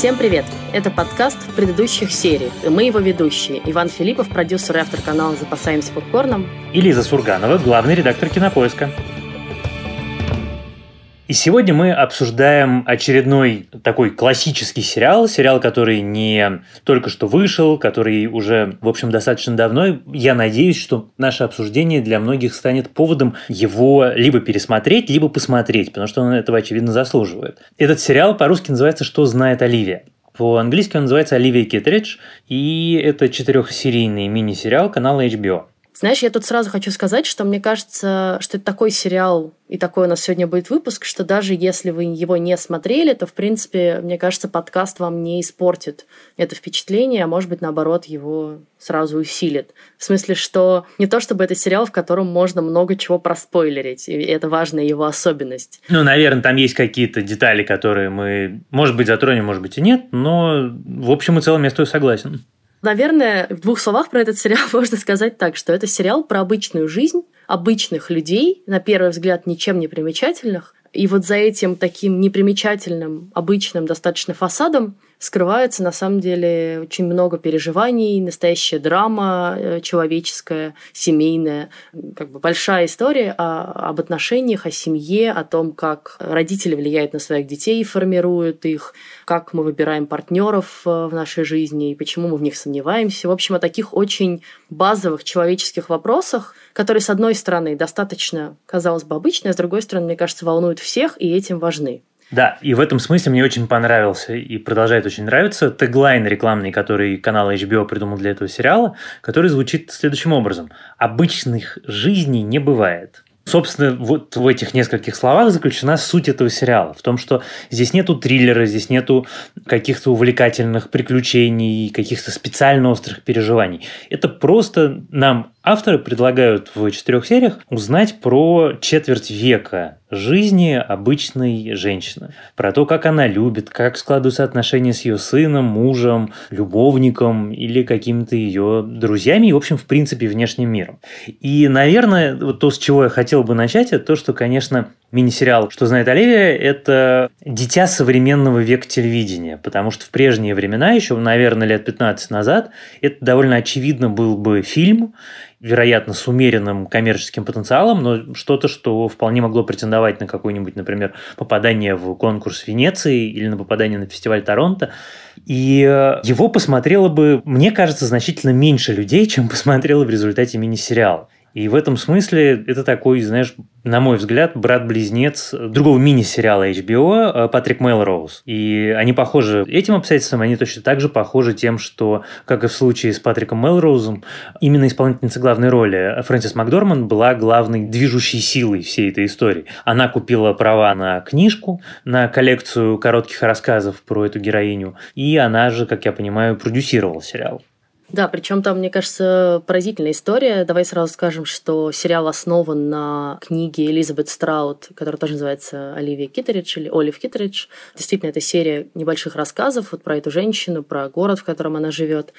Всем привет! Это подкаст в предыдущих сериях, и мы его ведущие. Иван Филиппов, продюсер и автор канала «Запасаемся попкорном». И Лиза Сурганова, главный редактор «Кинопоиска». И сегодня мы обсуждаем очередной такой классический сериал, сериал, который не только что вышел, который уже, в общем, достаточно давно. Я надеюсь, что наше обсуждение для многих станет поводом его либо пересмотреть, либо посмотреть, потому что он этого, очевидно, заслуживает. Этот сериал по-русски называется «Что знает Оливия?». По-английски он называется «Оливия Китридж», и это четырехсерийный мини-сериал канала HBO. Знаешь, я тут сразу хочу сказать, что мне кажется, что это такой сериал, и такой у нас сегодня будет выпуск, что даже если вы его не смотрели, то, в принципе, мне кажется, подкаст вам не испортит это впечатление, а может быть, наоборот, его сразу усилит. В смысле, что не то чтобы это сериал, в котором можно много чего проспойлерить, и это важная его особенность. Ну, наверное, там есть какие-то детали, которые мы, может быть, затронем, может быть, и нет, но в общем и целом я с тобой согласен. Наверное, в двух словах про этот сериал можно сказать так, что это сериал про обычную жизнь обычных людей, на первый взгляд ничем не примечательных, и вот за этим таким непримечательным, обычным достаточно фасадом скрывается на самом деле очень много переживаний, настоящая драма э, человеческая, семейная, как бы большая история о, об отношениях, о семье, о том, как родители влияют на своих детей, формируют их, как мы выбираем партнеров э, в нашей жизни и почему мы в них сомневаемся. В общем, о таких очень базовых человеческих вопросах, которые, с одной стороны, достаточно, казалось бы, обычные, а с другой стороны, мне кажется, волнуют всех и этим важны. Да, и в этом смысле мне очень понравился и продолжает очень нравиться теглайн рекламный, который канал HBO придумал для этого сериала, который звучит следующим образом. «Обычных жизней не бывает». Собственно, вот в этих нескольких словах заключена суть этого сериала. В том, что здесь нету триллера, здесь нету каких-то увлекательных приключений, каких-то специально острых переживаний. Это просто нам авторы предлагают в четырех сериях узнать про четверть века жизни обычной женщины. Про то, как она любит, как складываются отношения с ее сыном, мужем, любовником или какими-то ее друзьями и, в общем, в принципе, внешним миром. И, наверное, вот то, с чего я хотел бы начать, это то, что, конечно, мини-сериал «Что знает Оливия» — это дитя современного века телевидения, потому что в прежние времена, еще, наверное, лет 15 назад, это довольно очевидно был бы фильм, вероятно, с умеренным коммерческим потенциалом, но что-то, что вполне могло претендовать на какое-нибудь, например, попадание в конкурс Венеции или на попадание на фестиваль Торонто. И э, его посмотрело бы, мне кажется, значительно меньше людей, чем посмотрело в результате мини-сериала. И в этом смысле это такой, знаешь, на мой взгляд, брат-близнец другого мини-сериала HBO э, Патрик Мелроуз. И они похожи этим обстоятельством, они точно так же похожи тем, что, как и в случае с Патриком Мелроузом, именно исполнительница главной роли Фрэнсис Макдорман была главной движущей силой всей этой истории. Она купила права на книжку, на коллекцию коротких рассказов про эту героиню, и она же, как я понимаю, продюсировала сериал. Да, причем там, мне кажется, поразительная история. Давай сразу скажем, что сериал основан на книге Элизабет Страут, которая тоже называется «Оливия Китеридж» или «Олив Китеридж». Действительно, это серия небольших рассказов вот про эту женщину, про город, в котором она живет.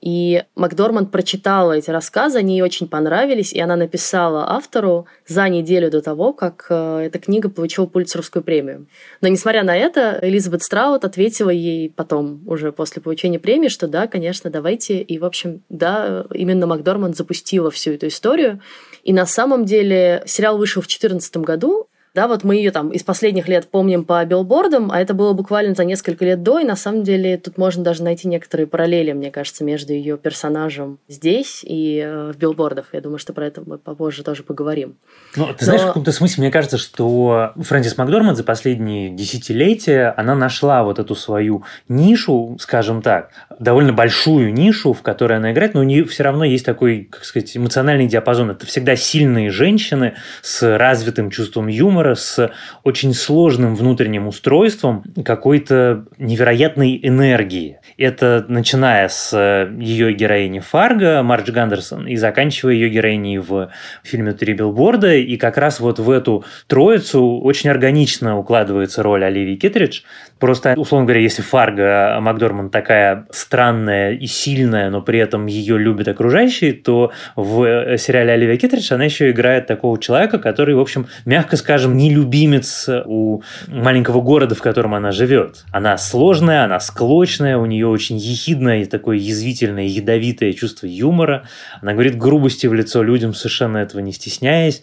И Макдорманд прочитала эти рассказы, они ей очень понравились, и она написала автору за неделю до того, как э, эта книга получила Пульцеровскую премию. Но несмотря на это, Элизабет Страут ответила ей потом, уже после получения премии, что да, конечно, давайте. И, в общем, да, именно Макдорманд запустила всю эту историю. И на самом деле сериал вышел в 2014 году, да, вот мы ее там из последних лет помним по билбордам, а это было буквально за несколько лет до, и на самом деле тут можно даже найти некоторые параллели, мне кажется, между ее персонажем здесь и э, в билбордах. Я думаю, что про это мы попозже тоже поговорим. Ну, ты Но... знаешь, в каком-то смысле, мне кажется, что Фрэнсис Макдорманд за последние десятилетия, она нашла вот эту свою нишу, скажем так, довольно большую нишу, в которой она играет, но у нее все равно есть такой, как сказать, эмоциональный диапазон. Это всегда сильные женщины с развитым чувством юмора, партнера с очень сложным внутренним устройством какой-то невероятной энергии. Это начиная с э, ее героини Фарго, Мардж Гандерсон, и заканчивая ее героиней в фильме «Три билборда». И как раз вот в эту троицу очень органично укладывается роль Оливии Китридж. Просто, условно говоря, если Фарго Макдорман такая странная и сильная, но при этом ее любят окружающие, то в э, сериале Оливия Китридж она еще играет такого человека, который, в общем, мягко скажем, не любимец у маленького города, в котором она живет. Она сложная, она склочная, у нее очень ехидное и такое язвительное, ядовитое чувство юмора. Она говорит грубости в лицо людям, совершенно этого не стесняясь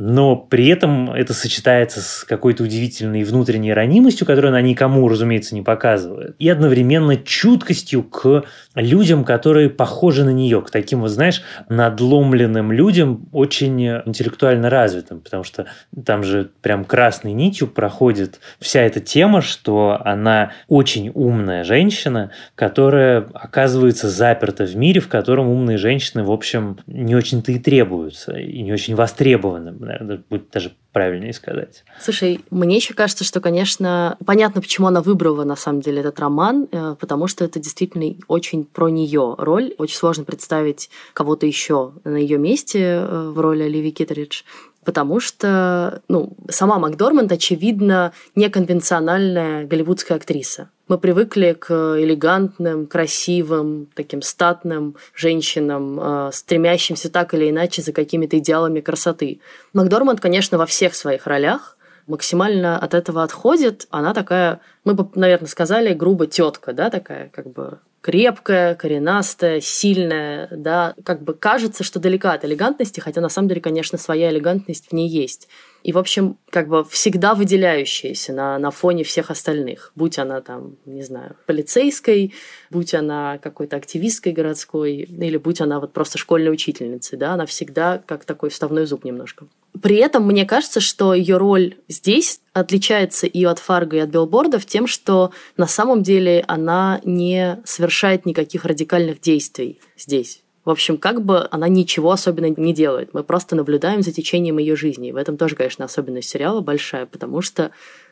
но при этом это сочетается с какой-то удивительной внутренней ранимостью, которую она никому, разумеется, не показывает, и одновременно чуткостью к людям, которые похожи на нее, к таким, вот знаешь, надломленным людям, очень интеллектуально развитым, потому что там же прям красной нитью проходит вся эта тема, что она очень умная женщина, которая оказывается заперта в мире, в котором умные женщины, в общем, не очень-то и требуются, и не очень востребованы наверное, будет даже правильнее сказать. Слушай, мне еще кажется, что, конечно, понятно, почему она выбрала на самом деле этот роман, э, потому что это действительно очень про нее роль. Очень сложно представить кого-то еще на ее месте э, в роли Оливии Китридж потому что ну, сама Макдорманд, очевидно, неконвенциональная голливудская актриса. Мы привыкли к элегантным, красивым, таким статным женщинам, э, стремящимся так или иначе за какими-то идеалами красоты. Макдорманд, конечно, во всех своих ролях максимально от этого отходит. Она такая, мы бы, наверное, сказали, грубо тетка, да, такая как бы крепкая, коренастая, сильная, да, как бы кажется, что далека от элегантности, хотя на самом деле, конечно, своя элегантность в ней есть. И, в общем, как бы всегда выделяющаяся на, на фоне всех остальных. Будь она там, не знаю, полицейской, будь она какой-то активисткой городской, или будь она вот просто школьной учительницей, да, она всегда как такой вставной зуб немножко. При этом мне кажется, что ее роль здесь отличается и от Фарго, и от Билбордов тем, что на самом деле она не совершает никаких радикальных действий здесь. В общем, как бы она ничего особенно не делает. Мы просто наблюдаем за течением ее жизни. И в этом тоже, конечно, особенность сериала большая, потому что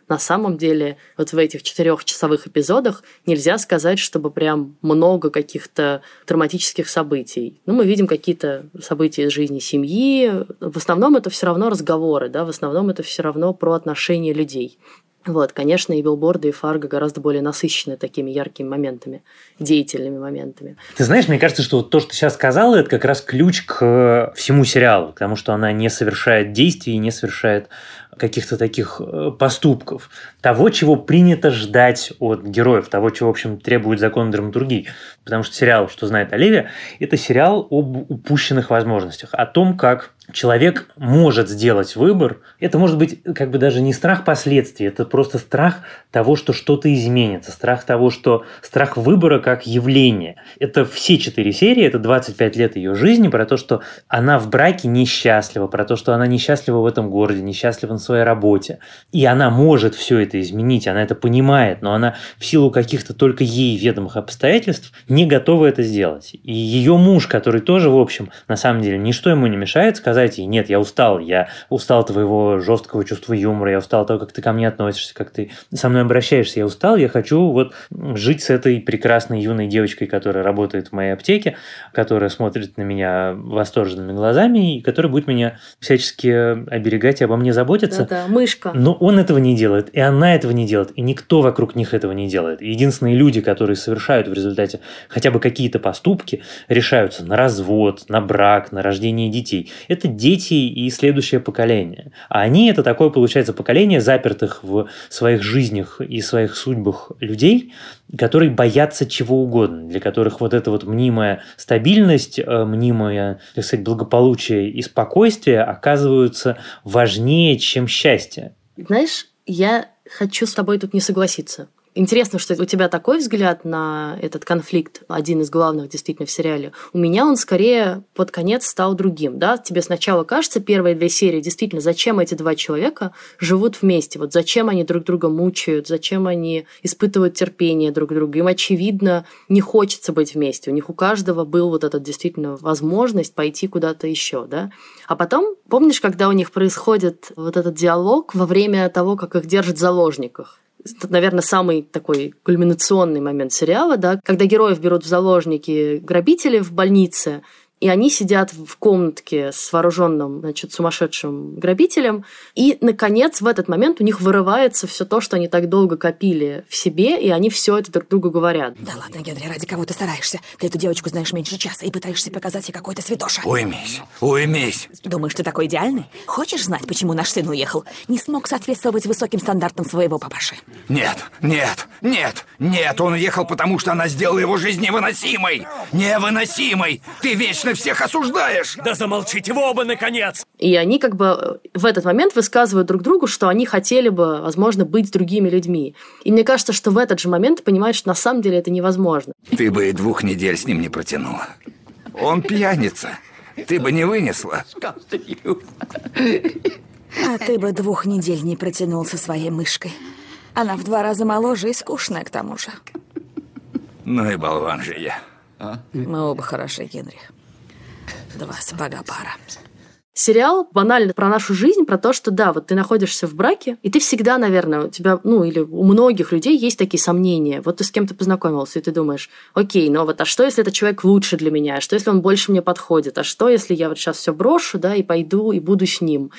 на самом деле вот в этих четырехчасовых эпизодах нельзя сказать, чтобы прям много каких-то драматических событий. Ну, мы видим какие-то события из жизни семьи. В основном это все равно разговоры, да, в основном это все равно про отношения людей. Вот, конечно, и билборды, и фарго гораздо более насыщены такими яркими моментами, деятельными моментами. Ты знаешь, мне кажется, что вот то, что ты сейчас сказала, это как раз ключ к всему сериалу, потому что она не совершает действий и не совершает каких-то таких э, поступков, того, чего принято ждать от героев, того, чего, в общем, требует закон драматургии. Потому что сериал «Что знает Оливия» – это сериал об упущенных возможностях, о том, как человек может сделать выбор. Это может быть как бы даже не страх последствий, это просто страх того, что что-то изменится, страх того, что страх выбора как явление. Это все четыре серии, это 25 лет ее жизни, про то, что она в браке несчастлива, про то, что она несчастлива в этом городе, несчастлива на своей работе. И она может все это изменить, она это понимает, но она в силу каких-то только ей ведомых обстоятельств не готова это сделать. И ее муж, который тоже, в общем, на самом деле, ничто ему не мешает сказать, сказать ей, нет, я устал, я устал твоего жесткого чувства юмора, я устал того, как ты ко мне относишься, как ты со мной обращаешься, я устал, я хочу вот жить с этой прекрасной юной девочкой, которая работает в моей аптеке, которая смотрит на меня восторженными глазами и которая будет меня всячески оберегать и обо мне заботиться. Да-да, мышка. Но он этого не делает, и она этого не делает, и никто вокруг них этого не делает. Единственные люди, которые совершают в результате хотя бы какие-то поступки, решаются на развод, на брак, на рождение детей. Это дети и следующее поколение. А они это такое, получается, поколение запертых в своих жизнях и своих судьбах людей, которые боятся чего угодно, для которых вот эта вот мнимая стабильность, э, мнимое, так сказать, благополучие и спокойствие оказываются важнее, чем счастье. Знаешь, я хочу с тобой тут не согласиться. Интересно, что у тебя такой взгляд на этот конфликт, один из главных действительно в сериале. У меня он скорее под конец стал другим. Да? Тебе сначала кажется, первые две серии, действительно, зачем эти два человека живут вместе? Вот зачем они друг друга мучают? Зачем они испытывают терпение друг друга? Им, очевидно, не хочется быть вместе. У них у каждого был вот этот действительно возможность пойти куда-то еще. Да? А потом, помнишь, когда у них происходит вот этот диалог во время того, как их держат в заложниках? Наверное, самый такой кульминационный момент сериала, да, когда героев берут в заложники грабители в больнице, и они сидят в комнатке с вооруженным, значит, сумасшедшим грабителем, и, наконец, в этот момент у них вырывается все то, что они так долго копили в себе, и они все это друг другу говорят. Да ладно, Генри, ради кого ты стараешься? Ты эту девочку знаешь меньше часа и пытаешься показать ей какой-то святоша. Уймись, уймись. Думаешь, ты такой идеальный? Хочешь знать, почему наш сын уехал? Не смог соответствовать высоким стандартам своего папаши. Нет, нет, нет, нет, он уехал, потому что она сделала его жизнь невыносимой. Невыносимой. Ты вечно всех осуждаешь. Да замолчите вы оба, наконец! И они как бы в этот момент высказывают друг другу, что они хотели бы, возможно, быть другими людьми. И мне кажется, что в этот же момент понимают, что на самом деле это невозможно. Ты бы и двух недель с ним не протянула. Он пьяница. Ты бы не вынесла. А ты бы двух недель не протянул со своей мышкой. Она в два раза моложе и скучная к тому же. Ну и болван же я. Мы оба хороши, Генри. Два сапога пара. Сериал банально про нашу жизнь, про то, что да, вот ты находишься в браке, и ты всегда, наверное, у тебя, ну или у многих людей есть такие сомнения. Вот ты с кем-то познакомился, и ты думаешь, окей, но вот а что, если этот человек лучше для меня? А что, если он больше мне подходит? А что, если я вот сейчас все брошу, да, и пойду, и буду с ним?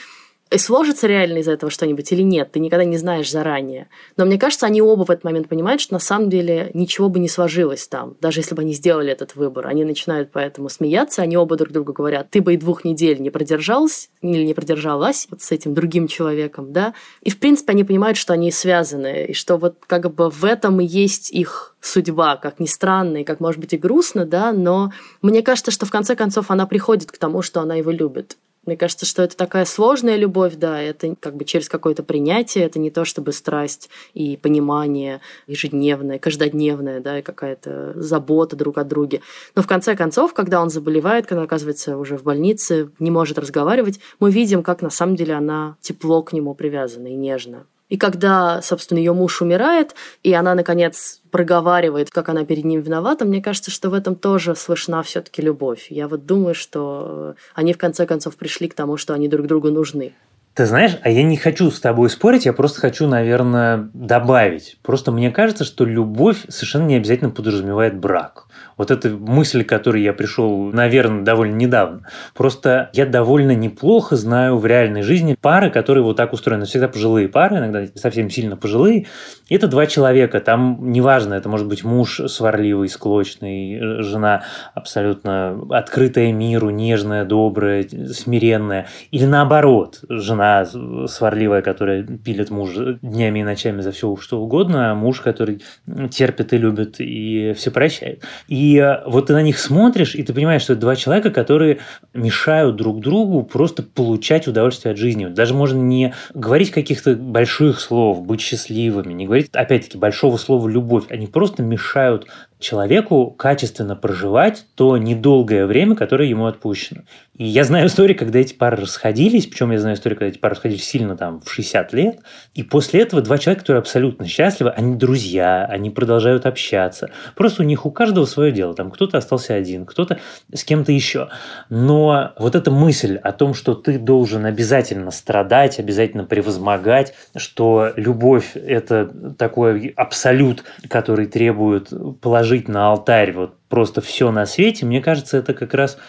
И сложится реально из этого что-нибудь или нет, ты никогда не знаешь заранее. Но мне кажется, они оба в этот момент понимают, что на самом деле ничего бы не сложилось там, даже если бы они сделали этот выбор. Они начинают поэтому смеяться, они оба друг другу говорят, ты бы и двух недель не продержался или не продержалась вот с этим другим человеком, да. И, в принципе, они понимают, что они связаны, и что вот как бы в этом и есть их судьба, как ни странно и как, может быть, и грустно, да, но мне кажется, что в конце концов она приходит к тому, что она его любит. Мне кажется, что это такая сложная любовь, да, это как бы через какое-то принятие, это не то чтобы страсть и понимание ежедневное, каждодневное, да, и какая-то забота друг о друге. Но в конце концов, когда он заболевает, когда оказывается уже в больнице, не может разговаривать, мы видим, как на самом деле она тепло к нему привязана и нежно. И когда, собственно, ее муж умирает, и она, наконец, проговаривает, как она перед ним виновата, мне кажется, что в этом тоже слышна все-таки любовь. Я вот думаю, что они в конце концов пришли к тому, что они друг другу нужны. Ты знаешь, а я не хочу с тобой спорить, я просто хочу, наверное, добавить. Просто мне кажется, что любовь совершенно не обязательно подразумевает брак. Вот эта мысль, к которой я пришел, наверное, довольно недавно. Просто я довольно неплохо знаю в реальной жизни пары, которые вот так устроены. Всегда пожилые пары, иногда совсем сильно пожилые. Это два человека. Там неважно, это может быть муж сварливый, склочный, жена абсолютно открытая миру, нежная, добрая, смиренная. Или наоборот, жена сварливая, которая пилит мужа днями и ночами за все что угодно, а муж, который терпит и любит и все прощает. И э, вот ты на них смотришь, и ты понимаешь, что это два человека, которые мешают друг другу просто получать удовольствие от жизни. Даже можно не говорить каких-то больших слов, быть счастливыми, не говорить, опять-таки, большого слова «любовь». Они просто мешают человеку качественно проживать то недолгое время, которое ему отпущено. И я знаю истории, когда эти пары расходились, причем я знаю истории, когда эти пары расходились сильно там в 60 лет, и после этого два человека, которые абсолютно счастливы, они друзья, они продолжают общаться. Просто у них у каждого свое дело. Там кто-то остался один, кто-то с кем-то еще. Но вот эта мысль о том, что ты должен обязательно страдать, обязательно превозмогать, что любовь – это такой абсолют, который требует положить на алтарь вот просто все на свете, мне кажется, это как раз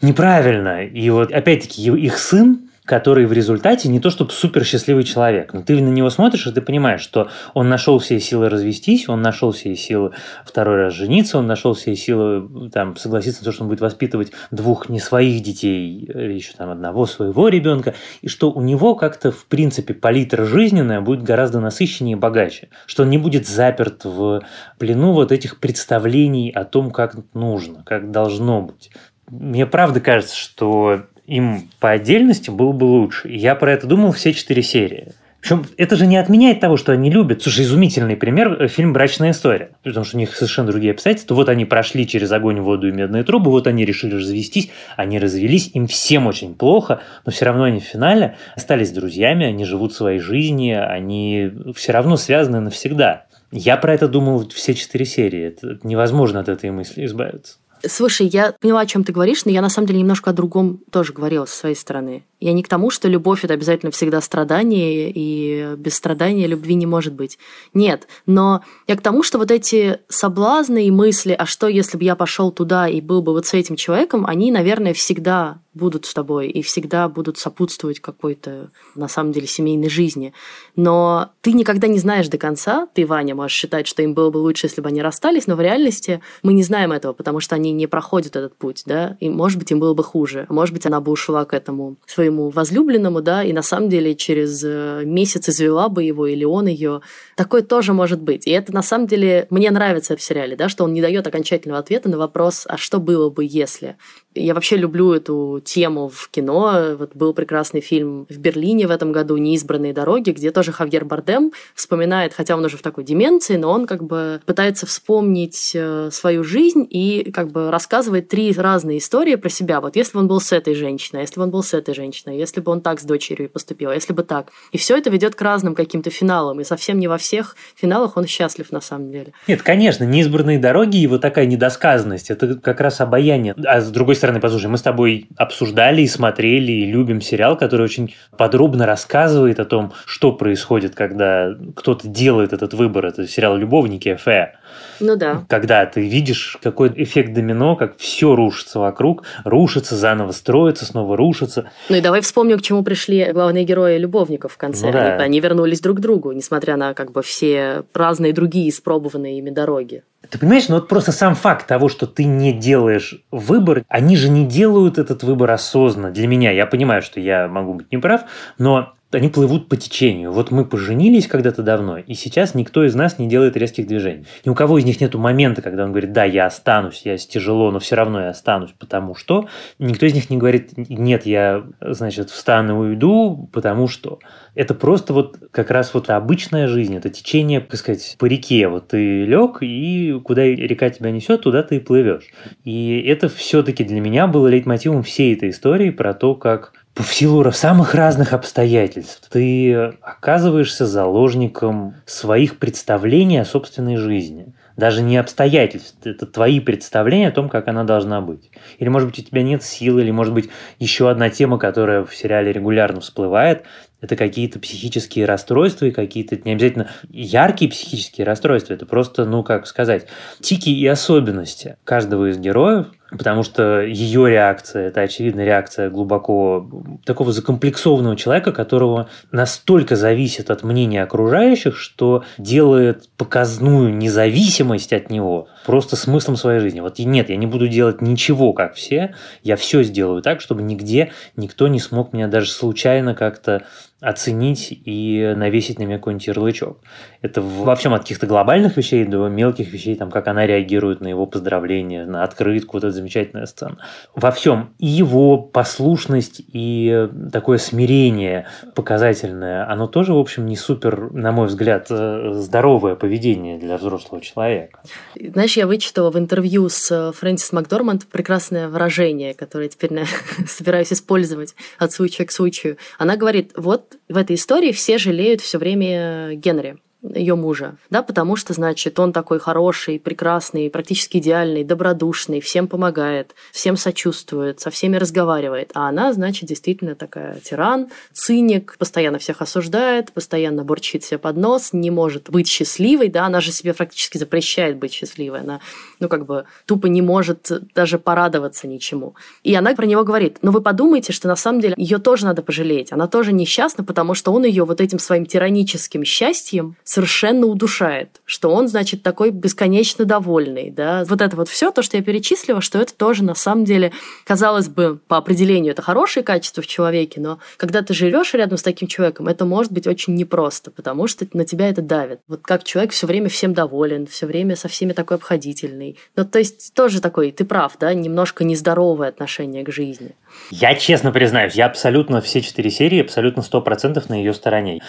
неправильно. И вот опять-таки их сын, который в результате не то чтобы супер счастливый человек, но ты на него смотришь, и ты понимаешь, что он нашел все силы развестись, он нашел все силы второй раз жениться, он нашел все силы там, согласиться на то, что он будет воспитывать двух не своих детей, или еще там одного своего ребенка, и что у него как-то в принципе палитра жизненная будет гораздо насыщеннее и богаче, что он не будет заперт в плену вот этих представлений о том, как нужно, как должно быть. Мне правда кажется, что им по отдельности было бы лучше. И я про это думал все четыре серии. Причем это же не отменяет того, что они любят. Слушай, изумительный пример – фильм «Брачная история». Потому что у них совершенно другие обстоятельства. Вот они прошли через огонь, воду и медные трубы, вот они решили развестись, они развелись, им всем очень плохо, но все равно они в финале остались друзьями, они живут своей жизнью, они все равно связаны навсегда. Я про это думал все четыре серии. Это невозможно от этой мысли избавиться. Слушай, я поняла, о чем ты говоришь, но я на самом деле немножко о другом тоже говорила со своей стороны. Я не к тому, что любовь это обязательно всегда страдание, и без страдания любви не может быть. Нет, но я к тому, что вот эти соблазны и мысли, а что, если бы я пошел туда и был бы вот с этим человеком, они, наверное, всегда будут с тобой и всегда будут сопутствовать какой-то, на самом деле, семейной жизни. Но ты никогда не знаешь до конца, ты, Ваня, можешь считать, что им было бы лучше, если бы они расстались, но в реальности мы не знаем этого, потому что они не проходят этот путь, да, и, может быть, им было бы хуже, может быть, она бы ушла к этому своему возлюбленному, да, и на самом деле через э, месяц извела бы его или он ее. Такое тоже может быть. И это, на самом деле, мне нравится в сериале, да, что он не дает окончательного ответа на вопрос, а что было бы, если. Я вообще люблю эту тему в кино. Вот был прекрасный фильм в Берлине в этом году «Неизбранные дороги», где тоже Хавьер Бардем вспоминает, хотя он уже в такой деменции, но он как бы пытается вспомнить э, свою жизнь и как бы рассказывает три разные истории про себя. Вот если бы он был с этой женщиной, если бы он был с этой женщиной, если бы он так с дочерью поступил, если бы так. И все это ведет к разным каким-то финалам. И совсем не во всех финалах он счастлив на самом деле. Нет, конечно, «Неизбранные дороги» и вот такая недосказанность, это как раз обаяние. А с другой стороны, послушай, мы с тобой обсуждали и смотрели, и любим сериал, который очень подробно рассказывает о том, что происходит, когда кто-то делает этот выбор. Это сериал «Любовники» Фэ. Ну да. Когда ты видишь какой эффект домино, как все рушится вокруг, рушится, заново строится, снова рушится. Ну и давай вспомним, к чему пришли главные герои любовников в конце. Ну, да. они, они вернулись друг к другу, несмотря на как бы все разные другие испробованные ими дороги. Ты понимаешь, ну вот просто сам факт того, что ты не делаешь выбор, они же не делают этот выбор осознанно. Для меня, я понимаю, что я могу быть неправ, но они плывут по течению. Вот мы поженились когда-то давно, и сейчас никто из нас не делает резких движений. Ни у кого из них нет момента, когда он говорит, да, я останусь, я тяжело, но все равно я останусь, потому что. Никто из них не говорит, нет, я, значит, встану и уйду, потому что. Это просто вот как раз вот обычная жизнь, это течение, как сказать, по реке. Вот ты лег, и куда река тебя несет, туда ты и плывешь. И это все-таки для меня было лейтмотивом всей этой истории про то, как в силу самых разных обстоятельств ты оказываешься заложником своих представлений о собственной жизни. Даже не обстоятельств, это твои представления о том, как она должна быть. Или, может быть, у тебя нет сил, или, может быть, еще одна тема, которая в сериале регулярно всплывает, это какие-то психические расстройства и какие-то не обязательно яркие психические расстройства. Это просто, ну, как сказать, тики и особенности каждого из героев, потому что ее реакция – это очевидная реакция глубоко такого закомплексованного человека, которого настолько зависит от мнения окружающих, что делает показную независимость от него просто смыслом своей жизни. Вот нет, я не буду делать ничего, как все, я все сделаю так, чтобы нигде никто не смог меня даже случайно как-то оценить и навесить на меня какой-нибудь ярлычок. Это во всем от каких-то глобальных вещей до мелких вещей, там, как она реагирует на его поздравление, на открытку, вот эта замечательная сцена. Во всем и его послушность, и такое смирение показательное, оно тоже, в общем, не супер, на мой взгляд, э, здоровое поведение для взрослого человека. Знаешь, я вычитала в интервью с э, Фрэнсис Макдорманд прекрасное выражение, которое теперь собираюсь использовать от случая к случаю. Она говорит, вот в этой истории все жалеют все время Генри ее мужа, да, потому что, значит, он такой хороший, прекрасный, практически идеальный, добродушный, всем помогает, всем сочувствует, со всеми разговаривает, а она, значит, действительно такая тиран, циник, постоянно всех осуждает, постоянно борчит себе под нос, не может быть счастливой, да, она же себе практически запрещает быть счастливой, она, ну, как бы тупо не может даже порадоваться ничему. И она про него говорит, ну, вы подумайте, что на самом деле ее тоже надо пожалеть, она тоже несчастна, потому что он ее вот этим своим тираническим счастьем совершенно удушает, что он, значит, такой бесконечно довольный, да. Вот это вот все, то, что я перечислила, что это тоже на самом деле, казалось бы, по определению это хорошие качества в человеке, но когда ты живешь рядом с таким человеком, это может быть очень непросто, потому что на тебя это давит. Вот как человек все время всем доволен, все время со всеми такой обходительный. Ну, то есть тоже такой, ты прав, да, немножко нездоровое отношение к жизни. Я честно признаюсь, я абсолютно все четыре серии, абсолютно сто процентов на ее стороне.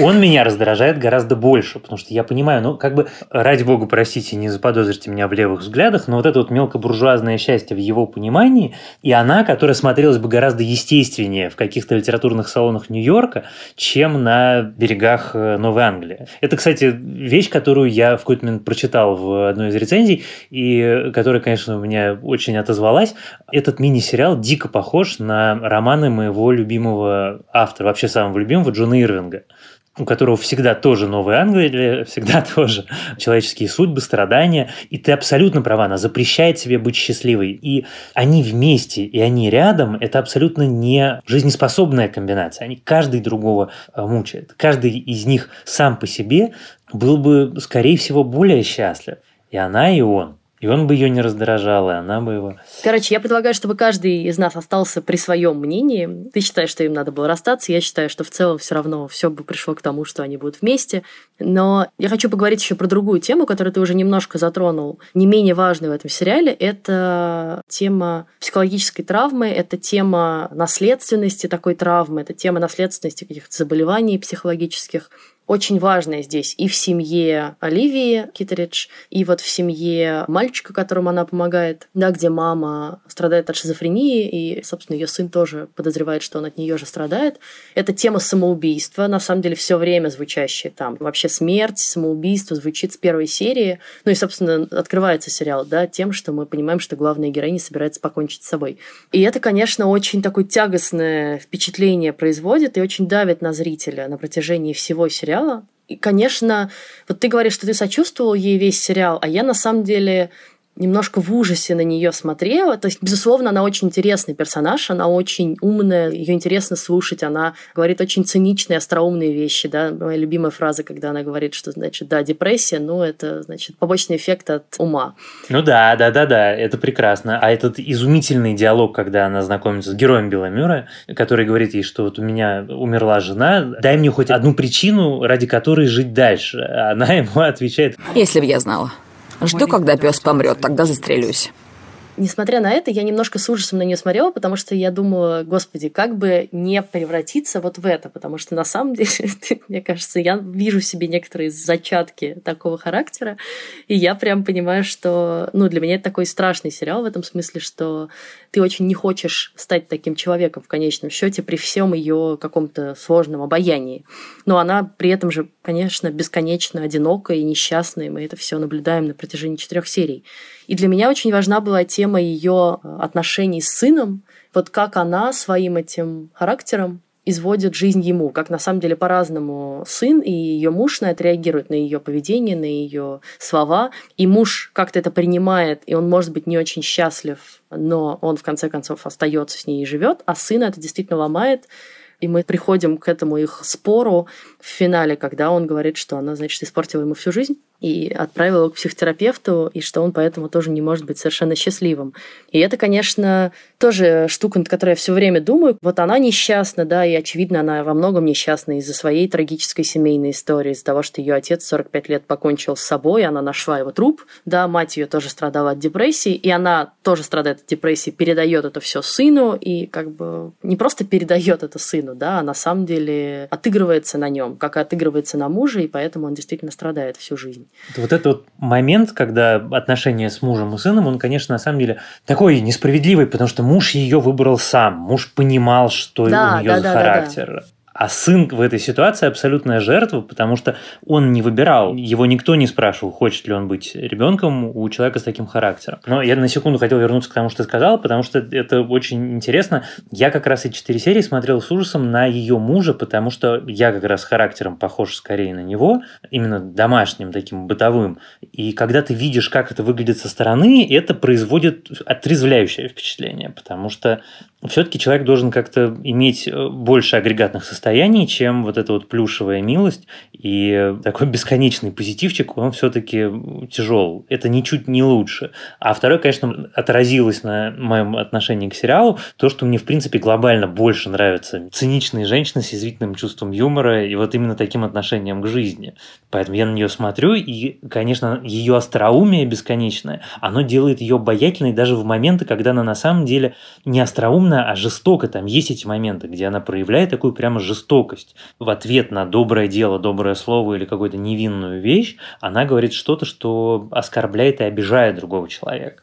Он меня раздражает гораздо гораздо больше, потому что я понимаю, ну, как бы, ради бога, простите, не заподозрите меня в левых взглядах, но вот это вот мелкобуржуазное счастье в его понимании, и она, которая смотрелась бы гораздо естественнее в каких-то литературных салонах Нью-Йорка, чем на берегах э, Новой Англии. Это, кстати, вещь, которую я в какой-то момент прочитал в одной из рецензий, и которая, конечно, у меня очень отозвалась. Этот мини-сериал дико похож на романы моего любимого автора, вообще самого любимого, Джона Ирвинга у которого всегда тоже Новая Англия, всегда тоже человеческие судьбы, страдания. И ты абсолютно права, она запрещает себе быть счастливой. И они вместе, и они рядом, это абсолютно не жизнеспособная комбинация. Они каждый другого э, мучают. Каждый из них сам по себе был бы, скорее всего, более счастлив. И она, и он. И он бы ее не раздражал, и она бы его... Короче, я предлагаю, чтобы каждый из нас остался при своем мнении. Ты считаешь, что им надо было расстаться, я считаю, что в целом все равно все бы пришло к тому, что они будут вместе. Но я хочу поговорить еще про другую тему, которую ты уже немножко затронул. Не менее важную в этом сериале – это тема психологической травмы, это тема наследственности такой травмы, это тема наследственности каких-то заболеваний психологических очень важная здесь и в семье Оливии Китеридж, и вот в семье мальчика, которому она помогает, да, где мама страдает от шизофрении, и, собственно, ее сын тоже подозревает, что он от нее же страдает. Это тема самоубийства, на самом деле, все время звучащая там. Вообще смерть, самоубийство звучит с первой серии. Ну и, собственно, открывается сериал, да, тем, что мы понимаем, что главная героиня собирается покончить с собой. И это, конечно, очень такое тягостное впечатление производит и очень давит на зрителя на протяжении всего сериала сериала. И, конечно, вот ты говоришь, что ты сочувствовал ей весь сериал, а я на самом деле немножко в ужасе на нее смотрела. То есть, безусловно, она очень интересный персонаж, она очень умная, ее интересно слушать, она говорит очень циничные, остроумные вещи, да. Моя любимая фраза, когда она говорит, что, значит, да, депрессия, ну, это, значит, побочный эффект от ума. Ну да, да, да, да, это прекрасно. А этот изумительный диалог, когда она знакомится с героем Беломюра, который говорит ей, что вот у меня умерла жена, дай мне хоть одну причину, ради которой жить дальше. Она ему отвечает... Если бы я знала. Жду, когда пес помрет, тогда застрелюсь. Несмотря на это, я немножко с ужасом на нее смотрела, потому что я думала, господи, как бы не превратиться вот в это, потому что на самом деле, мне кажется, я вижу в себе некоторые зачатки такого характера, и я прям понимаю, что, ну, для меня это такой страшный сериал в этом смысле, что ты очень не хочешь стать таким человеком в конечном счете при всем ее каком-то сложном обаянии. Но она при этом же, конечно, бесконечно одинокая и несчастная, и мы это все наблюдаем на протяжении четырех серий. И для меня очень важна была тема ее э, отношений с сыном, вот как она своим этим характером изводит жизнь ему, как на самом деле по-разному сын и ее муж на это реагируют, на ее поведение, на ее слова. И муж как-то это принимает, и он может быть не очень счастлив, но он в конце концов остается с ней и живет, а сын это действительно ломает. И мы приходим к этому их спору в финале, когда он говорит, что она, значит, испортила ему всю жизнь и отправил его к психотерапевту, и что он поэтому тоже не может быть совершенно счастливым. И это, конечно, тоже штука, над которой я все время думаю. Вот она несчастна, да, и, очевидно, она во многом несчастна из-за своей трагической семейной истории, из-за того, что ее отец 45 лет покончил с собой, она нашла его труп, да, мать ее тоже страдала от депрессии, и она тоже страдает от депрессии, передает это все сыну, и как бы не просто передает это сыну, да, а на самом деле отыгрывается на нем, как и отыгрывается на муже, и поэтому он действительно страдает всю жизнь. Вот этот вот момент, когда отношения с мужем и сыном, он, конечно, на самом деле такой несправедливый, потому что муж ее выбрал сам, муж понимал, что да, у нее да, за да, характер. Да, да. А сын в этой ситуации абсолютная жертва, потому что он не выбирал. Его никто не спрашивал, хочет ли он быть ребенком у человека с таким характером. Но я на секунду хотел вернуться к тому, что ты сказал, потому что это очень интересно. Я как раз эти четыре серии смотрел с ужасом на ее мужа, потому что я как раз характером похож скорее на него, именно домашним, таким бытовым. И когда ты видишь, как это выглядит со стороны, это производит отрезвляющее впечатление, потому что все-таки человек должен как-то иметь э, больше агрегатных состояний, чем вот эта вот плюшевая милость. И такой бесконечный позитивчик, он все-таки тяжел. Это ничуть не лучше. А второе, конечно, отразилось на моем отношении к сериалу, то, что мне, в принципе, глобально больше нравятся циничные женщины с язвительным чувством юмора и вот именно таким отношением к жизни. Поэтому я на нее смотрю, и, конечно, ее остроумие бесконечное, оно делает ее обаятельной даже в моменты, когда она на самом деле не остроумная, темно, а жестоко. Там есть эти моменты, где она проявляет такую прямо жестокость. В ответ на доброе дело, доброе слово или какую-то невинную вещь, она говорит что-то, что оскорбляет и обижает другого человека.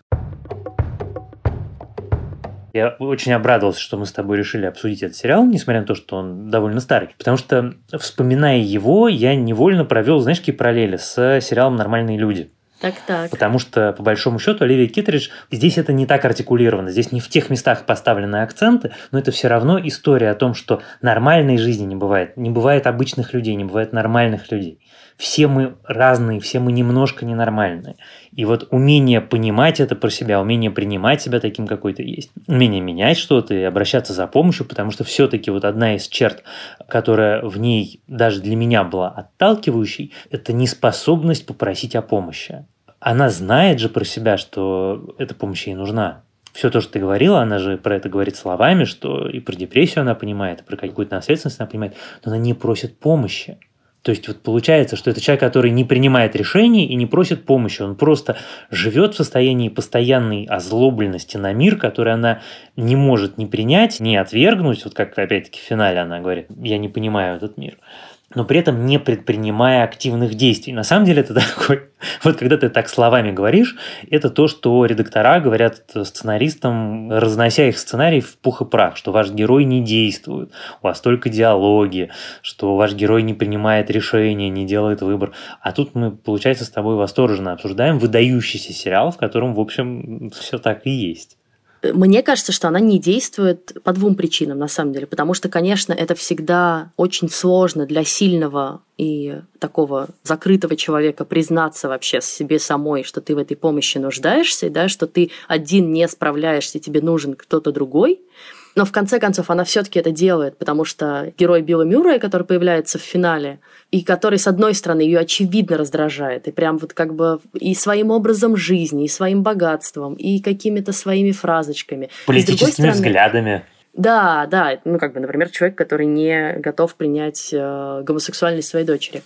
Я очень обрадовался, что мы с тобой решили обсудить этот сериал, несмотря на то, что он довольно старый. Потому что, вспоминая его, я невольно провел, знаешь, какие параллели с сериалом «Нормальные люди». Так, так. Потому что, по большому счету, Оливия Китридж, здесь это не так артикулировано, здесь не в тех местах поставлены акценты, но это все равно история о том, что нормальной жизни не бывает. Не бывает обычных людей, не бывает нормальных людей. Все мы разные, все мы немножко ненормальные. И вот умение понимать это про себя, умение принимать себя таким, какой ты есть, умение менять что-то и обращаться за помощью, потому что все-таки вот одна из черт, которая в ней даже для меня была отталкивающей, это неспособность попросить о помощи она знает же про себя, что эта помощь ей нужна. Все то, что ты говорила, она же про это говорит словами, что и про депрессию она понимает, и про какую-то наследственность она понимает, но она не просит помощи. То есть вот получается, что это человек, который не принимает решений и не просит помощи. Он просто живет в состоянии постоянной озлобленности на мир, который она не может ни принять, ни отвергнуть. Вот как опять-таки в финале она говорит, я не понимаю этот мир но при этом не предпринимая активных действий. На самом деле это такой, вот когда ты так словами говоришь, это то, что редактора говорят сценаристам, разнося их сценарий в пух и прах, что ваш герой не действует, у вас только диалоги, что ваш герой не принимает решения, не делает выбор. А тут мы, получается, с тобой восторженно обсуждаем выдающийся сериал, в котором, в общем, все так и есть. Мне кажется, что она не действует по двум причинам, на самом деле. Потому что, конечно, это всегда очень сложно для сильного и такого закрытого человека признаться вообще себе самой, что ты в этой помощи нуждаешься, и да, что ты один не справляешься, тебе нужен кто-то другой. Но в конце концов она все-таки это делает, потому что герой Билла Мюррея, который появляется в финале, и который, с одной стороны, ее очевидно раздражает, и прям вот как бы и своим образом жизни, и своим богатством, и какими-то своими фразочками. Политическими стороны, взглядами. Да, да, ну как бы, например, человек, который не готов принять э, гомосексуальность своей дочери.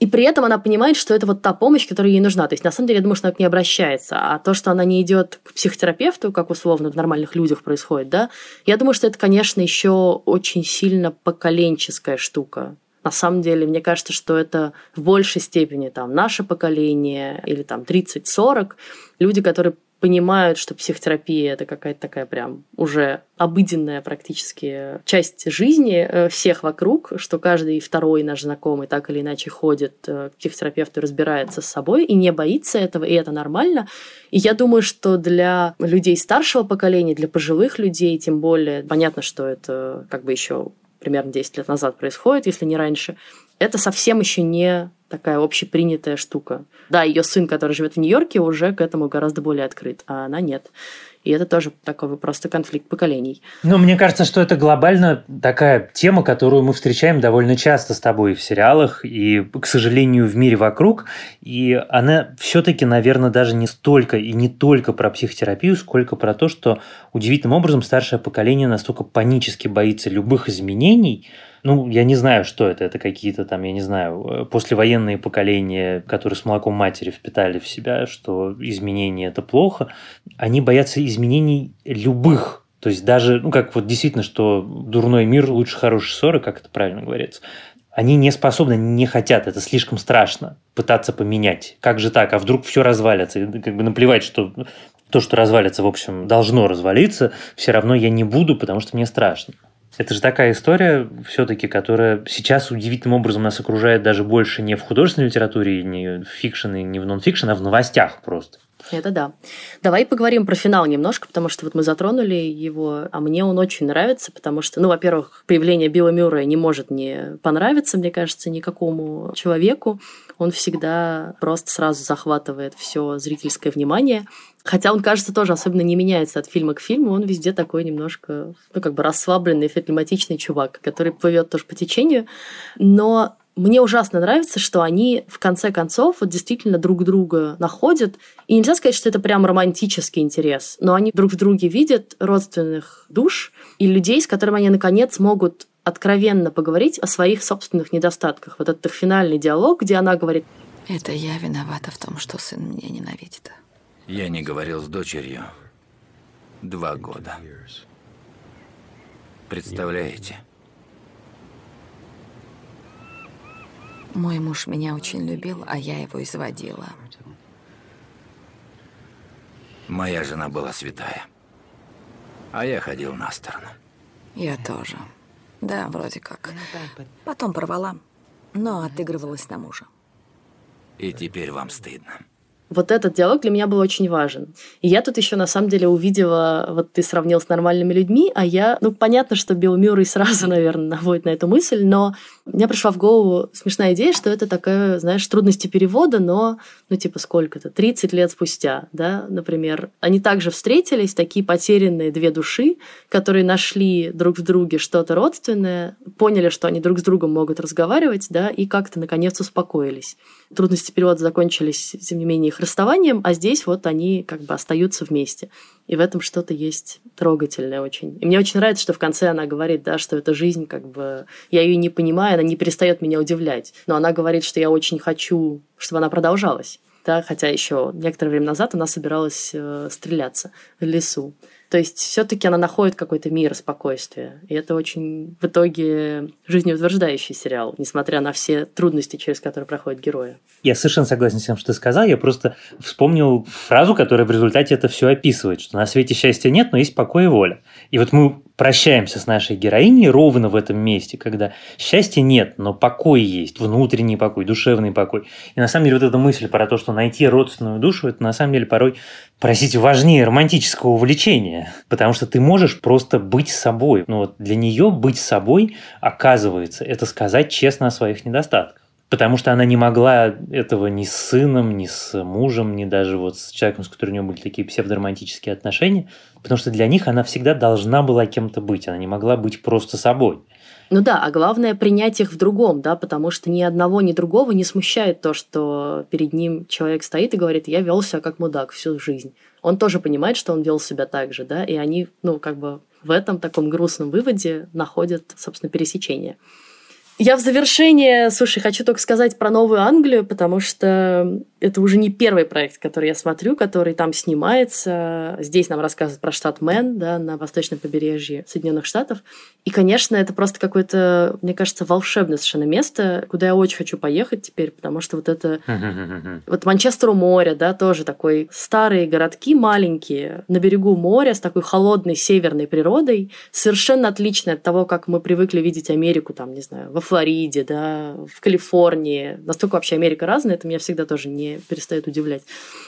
И при этом она понимает, что это вот та помощь, которая ей нужна. То есть, на самом деле, я думаю, что она к ней обращается. А то, что она не идет к психотерапевту, как условно в нормальных людях происходит, да, я думаю, что это, конечно, еще очень сильно поколенческая штука. На самом деле, мне кажется, что это в большей степени там наше поколение или там 30-40, люди, которые понимают, что психотерапия это какая-то такая прям уже обыденная практически часть жизни э, всех вокруг, что каждый второй наш знакомый так или иначе ходит э, к психотерапевту разбирается с собой и не боится этого, и это нормально. И я думаю, что для людей старшего поколения, для пожилых людей, тем более, понятно, что это как бы еще примерно 10 лет назад происходит, если не раньше, это совсем еще не такая общепринятая штука. Да, ее сын, который живет в Нью-Йорке, уже к этому гораздо более открыт, а она нет. И это тоже такой просто конфликт поколений. Ну, мне кажется, что это глобально такая тема, которую мы встречаем довольно часто с тобой в сериалах и, к сожалению, в мире вокруг. И она все-таки, наверное, даже не столько и не только про психотерапию, сколько про то, что удивительным образом старшее поколение настолько панически боится любых изменений, ну, я не знаю, что это. Это какие-то там, я не знаю, э, послевоенные поколения, которые с молоком матери впитали в себя, что изменения – это плохо. Они боятся изменений любых. То есть даже, ну, как вот действительно, что дурной мир лучше хорошей ссоры, как это правильно говорится. Они не способны, не хотят, это слишком страшно пытаться поменять. Как же так? А вдруг все развалится? Как бы наплевать, что то, что развалится, в общем, должно развалиться, все равно я не буду, потому что мне страшно. Это же такая история, все-таки, которая сейчас удивительным образом нас окружает даже больше не в художественной литературе, не в fiction и не в нон-фикшн, а в новостях просто. Это да. Давай поговорим про финал немножко, потому что вот мы затронули его, а мне он очень нравится, потому что, ну, во-первых, появление Билла Мюррея не может не понравиться, мне кажется, никакому человеку. Он всегда просто сразу захватывает все зрительское внимание. Хотя он, кажется, тоже особенно не меняется от фильма к фильму. Он везде такой немножко, ну, как бы расслабленный, флегматичный чувак, который плывет тоже по течению. Но мне ужасно нравится, что они в конце концов вот действительно друг друга находят. И нельзя сказать, что это прям романтический интерес, но они друг в друге видят родственных душ и людей, с которыми они наконец могут откровенно поговорить о своих собственных недостатках. Вот этот финальный диалог, где она говорит... Это я виновата в том, что сын меня ненавидит. Я не говорил с дочерью два года. Представляете? Мой муж меня очень любил, а я его изводила. Моя жена была святая. А я ходил на сторону. Я тоже. Да, вроде как. Потом порвала, но отыгрывалась на мужа. И теперь вам стыдно. Вот этот диалог для меня был очень важен. И я тут еще на самом деле увидела, вот ты сравнил с нормальными людьми, а я, ну, понятно, что Билл Мюррей сразу, наверное, наводит на эту мысль, но мне пришла в голову смешная идея, что это такая, знаешь, трудности перевода, но, ну, типа, сколько-то, 30 лет спустя, да, например. Они также встретились, такие потерянные две души, которые нашли друг в друге что-то родственное, поняли, что они друг с другом могут разговаривать, да, и как-то, наконец, успокоились. Трудности перевода закончились, тем не менее, их расставанием, а здесь вот они как бы остаются вместе. И в этом что-то есть трогательное очень. И мне очень нравится, что в конце она говорит, да, что эта жизнь, как бы, я ее не понимаю, она не перестает меня удивлять. Но она говорит, что я очень хочу, чтобы она продолжалась. Да, хотя еще некоторое время назад она собиралась э, стреляться в лесу. То есть все-таки она находит какой-то мир спокойствия. И это очень в итоге жизнеутверждающий сериал, несмотря на все трудности, через которые проходят герои. Я совершенно согласен с тем, что ты сказал. Я просто вспомнил фразу, которая в результате это все описывает, что на свете счастья нет, но есть покой и воля. И вот мы прощаемся с нашей героиней ровно в этом месте, когда счастья нет, но покой есть, внутренний покой, душевный покой. И на самом деле вот эта мысль про то, что найти родственную душу, это на самом деле порой, простите, важнее романтического увлечения, потому что ты можешь просто быть собой. Ну вот для нее быть собой, оказывается, это сказать честно о своих недостатках. Потому что она не могла этого ни с сыном, ни с мужем, ни даже вот с человеком, с которым у нее были такие псевдоромантические отношения. Потому что для них она всегда должна была кем-то быть. Она не могла быть просто собой. Ну да, а главное принять их в другом, да, потому что ни одного, ни другого не смущает то, что перед ним человек стоит и говорит, я вел себя как мудак всю жизнь. Он тоже понимает, что он вел себя так же, да, и они, ну, как бы в этом таком грустном выводе находят, собственно, пересечение. Я в завершение, слушай, хочу только сказать про Новую Англию, потому что это уже не первый проект, который я смотрю, который там снимается. Здесь нам рассказывают про штат Мэн, да, на восточном побережье Соединенных Штатов. И, конечно, это просто какое-то, мне кажется, волшебное совершенно место, куда я очень хочу поехать теперь, потому что вот это... Вот Манчестер у моря, да, тоже такой старые городки маленькие, на берегу моря, с такой холодной северной природой, совершенно отличной от того, как мы привыкли видеть Америку, там, не знаю, во Флориде, да, в Калифорнии. Настолько вообще Америка разная, это меня всегда тоже не перестает удивлять.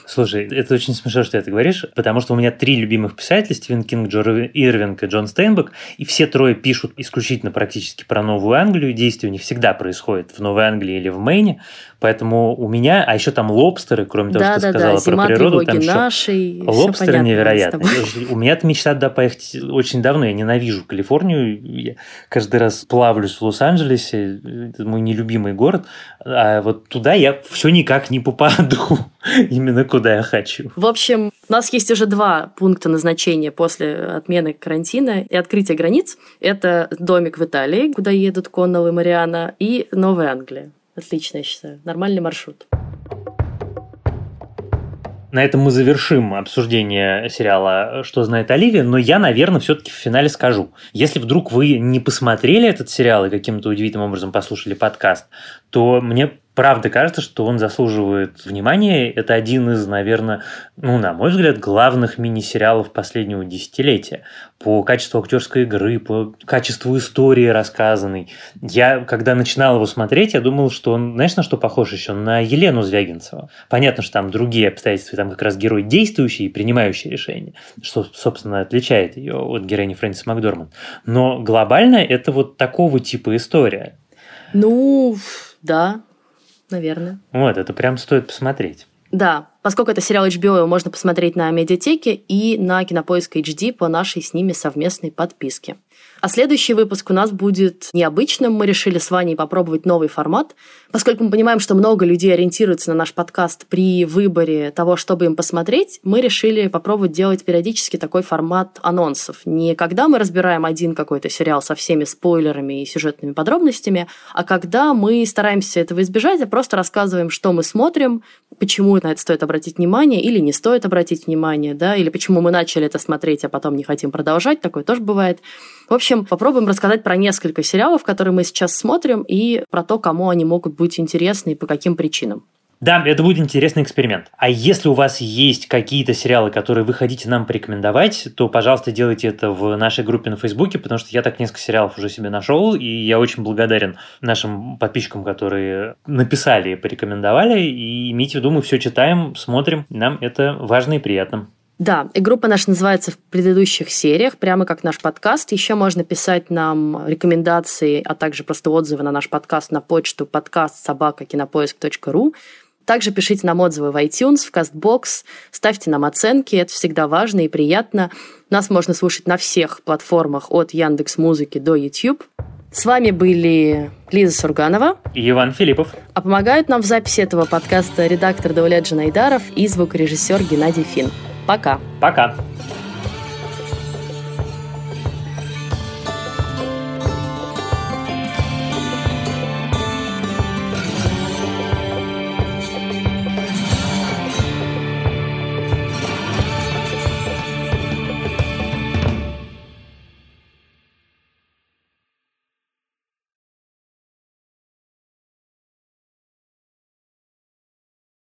Слушай, это очень смешно, что ты это говоришь, потому что у меня три любимых писателя, Стивен Кинг, Джо Ирвинг и Джон Стейнбек, и все трое пишут исключительно практически про Новую Англию, действия у них всегда происходят в Новой Англии или в Мэйне, поэтому у меня, а еще там лобстеры, кроме того, да, что да, сказала да. про природу, там еще нашей, лобстеры невероятно. У меня эта мечта да, поехать очень давно, я ненавижу Калифорнию, я каждый раз плавлюсь в Лос-Анджелесе, это мой нелюбимый город, а вот туда я все никак не попаду, именно куда я хочу. В общем, у нас есть уже два пункта назначения после отмены карантина и открытия границ. Это домик в Италии, куда едут Коннелл и Мариана, и Новая Англия. Отлично, я считаю. Нормальный маршрут. На этом мы завершим обсуждение сериала «Что знает Оливия», но я, наверное, все-таки в финале скажу. Если вдруг вы не посмотрели этот сериал и каким-то удивительным образом послушали подкаст, то мне правда кажется, что он заслуживает внимания. Это один из, наверное, ну, на мой взгляд, главных мини-сериалов последнего десятилетия. По качеству актерской игры, по качеству истории рассказанной. Я, когда начинал его смотреть, я думал, что он, знаешь, на что похож еще? На Елену Звягинцеву. Понятно, что там другие обстоятельства, там как раз герой действующий и принимающий решения, что, собственно, отличает ее от героини Фрэнсис Макдорман. Но глобально это вот такого типа история. Ну, да, наверное. Вот, это прям стоит посмотреть. Да, поскольку это сериал HBO, его можно посмотреть на медиатеке и на Кинопоиск HD по нашей с ними совместной подписке. А следующий выпуск у нас будет необычным. Мы решили с Ваней попробовать новый формат, поскольку мы понимаем, что много людей ориентируются на наш подкаст при выборе того, чтобы им посмотреть, мы решили попробовать делать периодически такой формат анонсов. Не когда мы разбираем один какой-то сериал со всеми спойлерами и сюжетными подробностями, а когда мы стараемся этого избежать, а просто рассказываем, что мы смотрим, почему на это стоит обратить внимание или не стоит обратить внимание, да, или почему мы начали это смотреть, а потом не хотим продолжать, такое тоже бывает. В общем, попробуем рассказать про несколько сериалов, которые мы сейчас смотрим, и про то, кому они могут быть интересны и по каким причинам. Да, это будет интересный эксперимент. А если у вас есть какие-то сериалы, которые вы хотите нам порекомендовать, то, пожалуйста, делайте это в нашей группе на Фейсбуке, потому что я так несколько сериалов уже себе нашел, и я очень благодарен нашим подписчикам, которые написали и порекомендовали. И имейте в виду, мы все читаем, смотрим, нам это важно и приятно. Да, и группа наша называется в предыдущих сериях, прямо как наш подкаст. Еще можно писать нам рекомендации, а также просто отзывы на наш подкаст на почту подкаст собака кинопоиск.ру. Также пишите нам отзывы в iTunes, в CastBox, ставьте нам оценки, это всегда важно и приятно. Нас можно слушать на всех платформах от Яндекс Музыки до YouTube. С вами были Лиза Сурганова и Иван Филиппов. А помогают нам в записи этого подкаста редактор Даулет Джанайдаров и звукорежиссер Геннадий Фин. Пока. Пока.